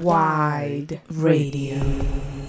Wide Radio.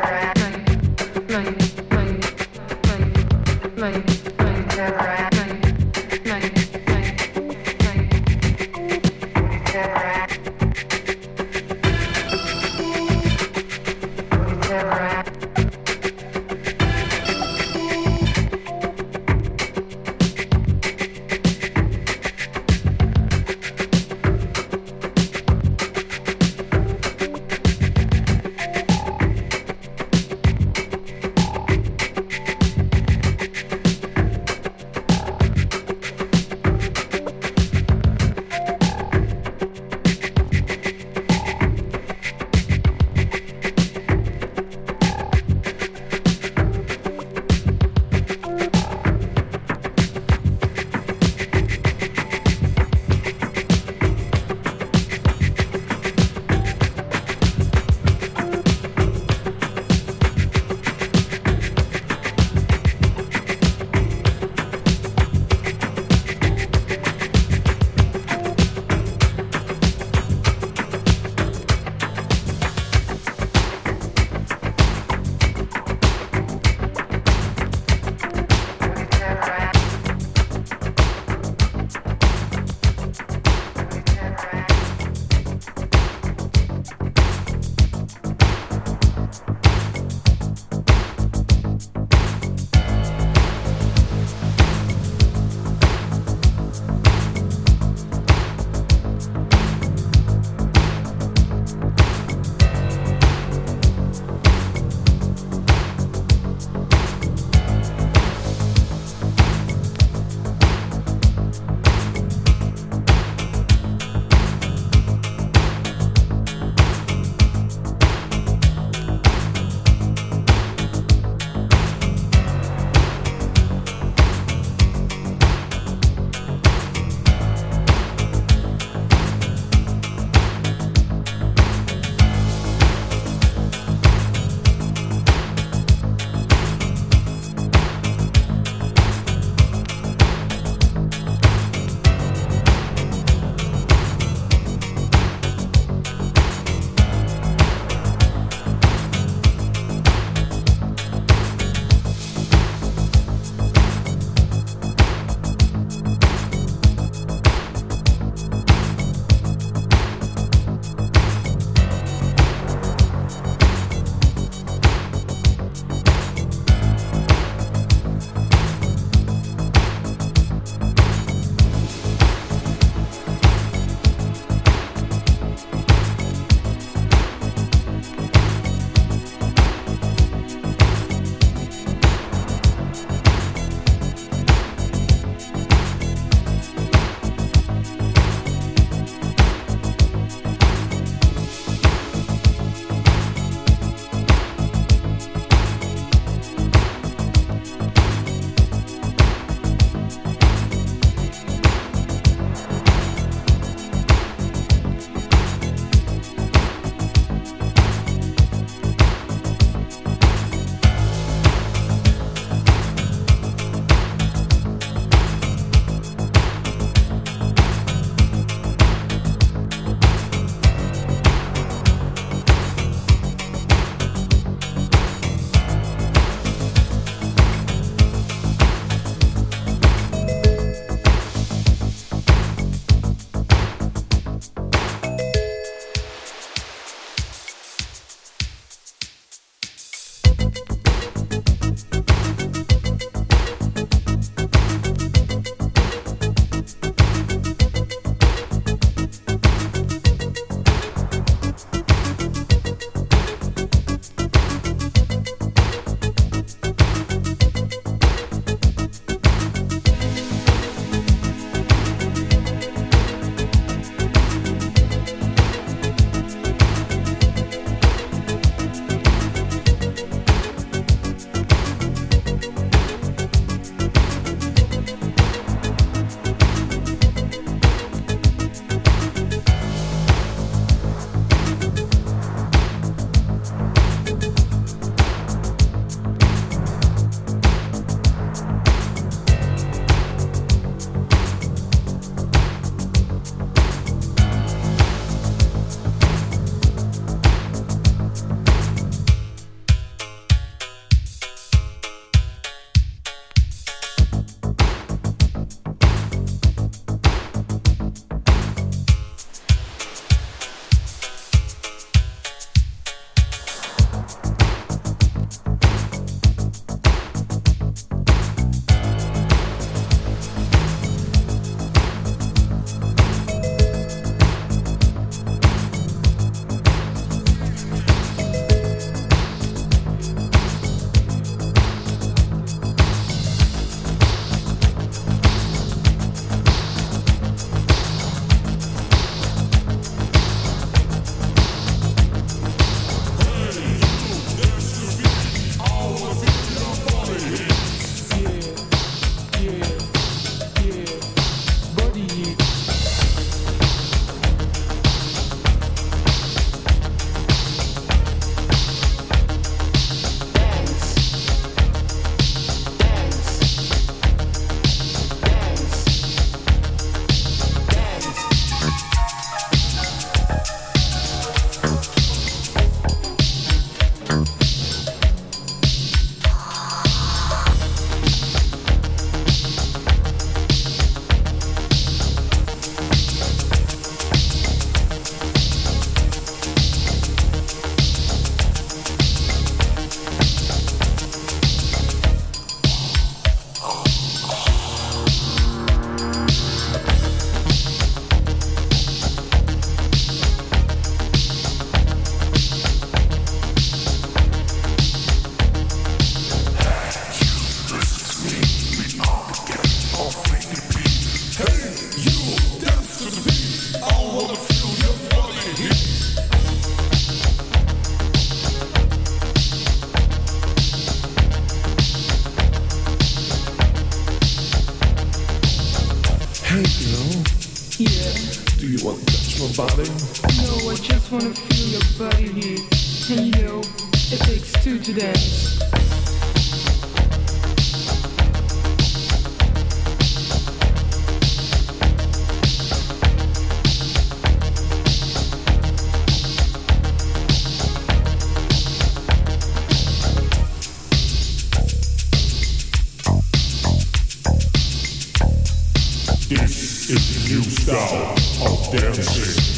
friend. Style of dancing.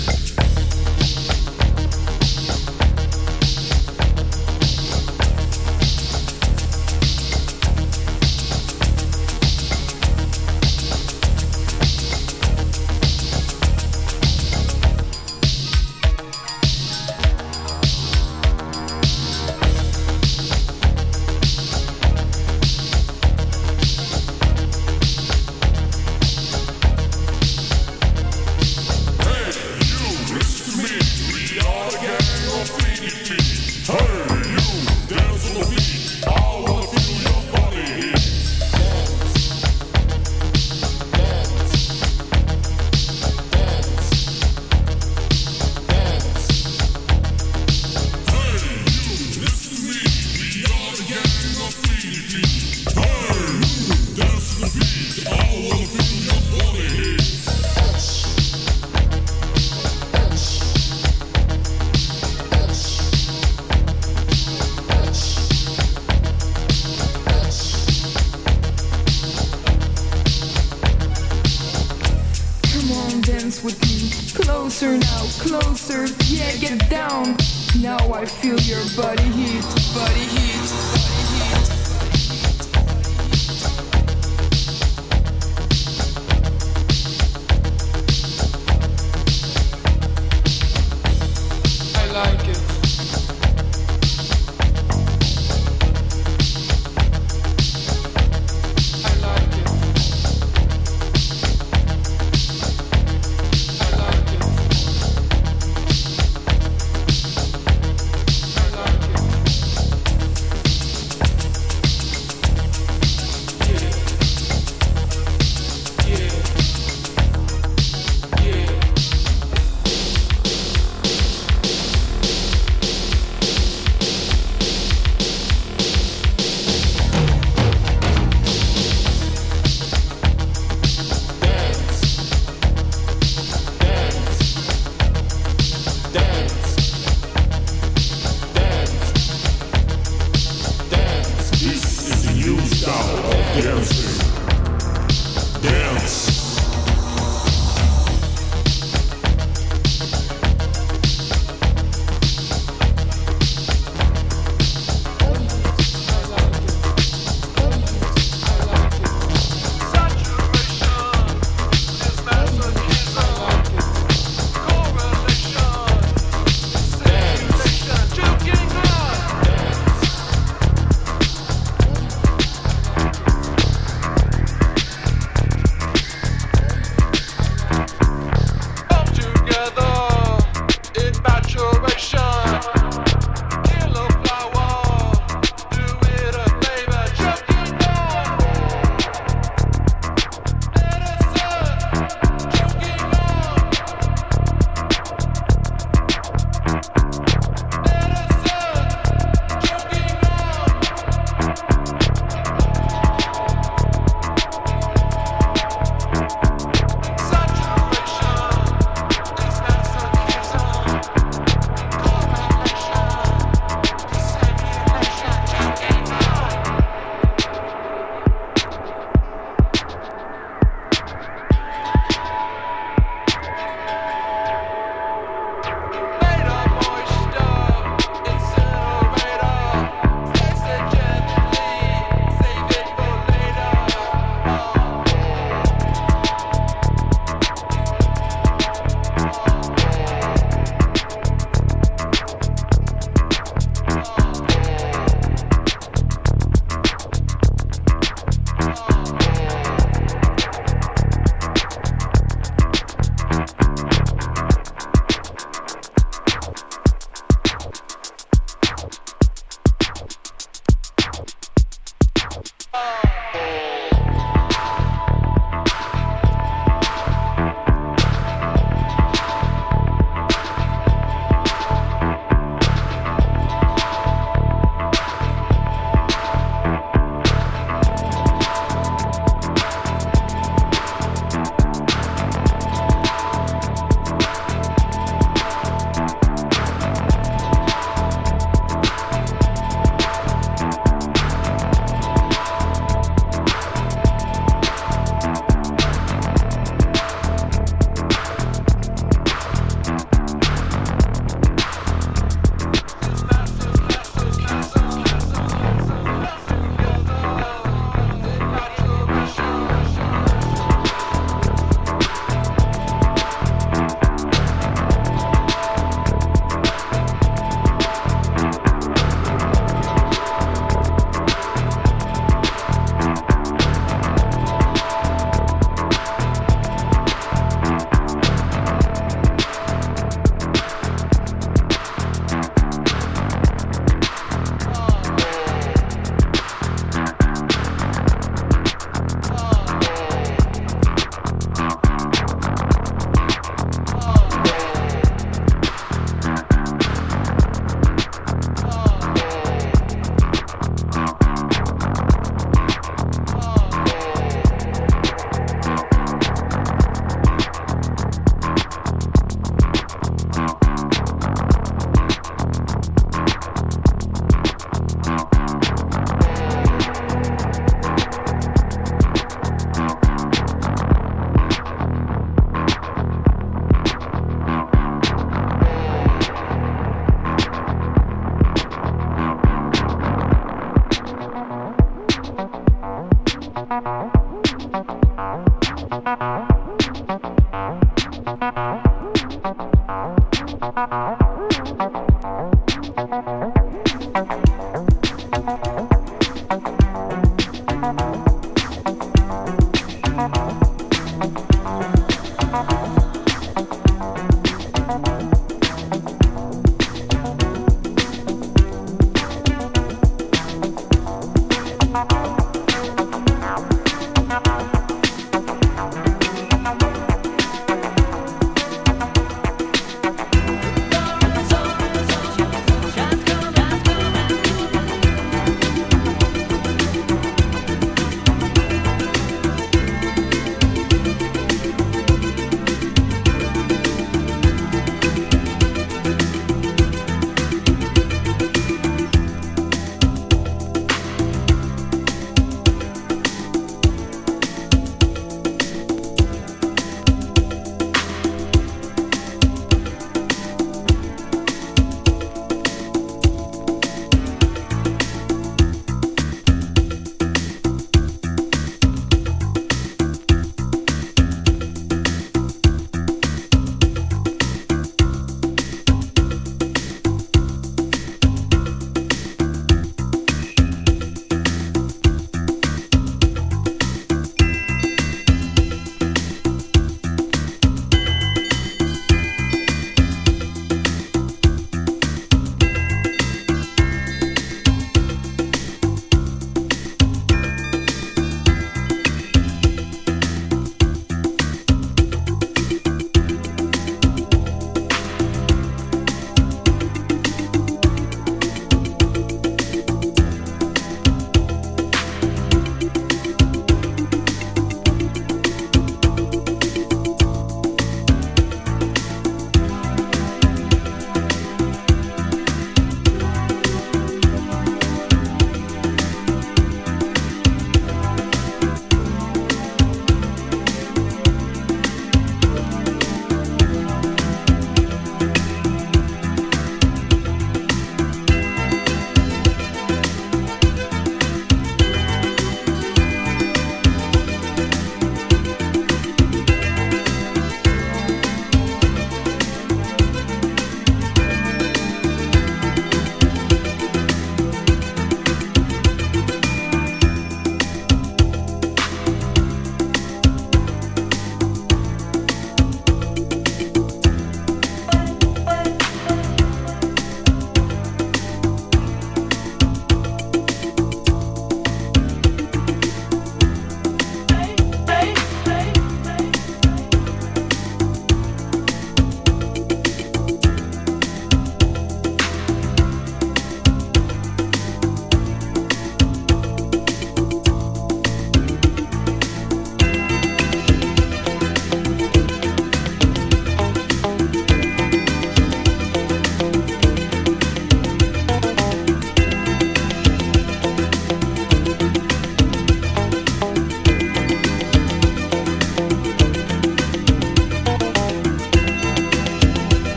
Bye.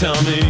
Tell me,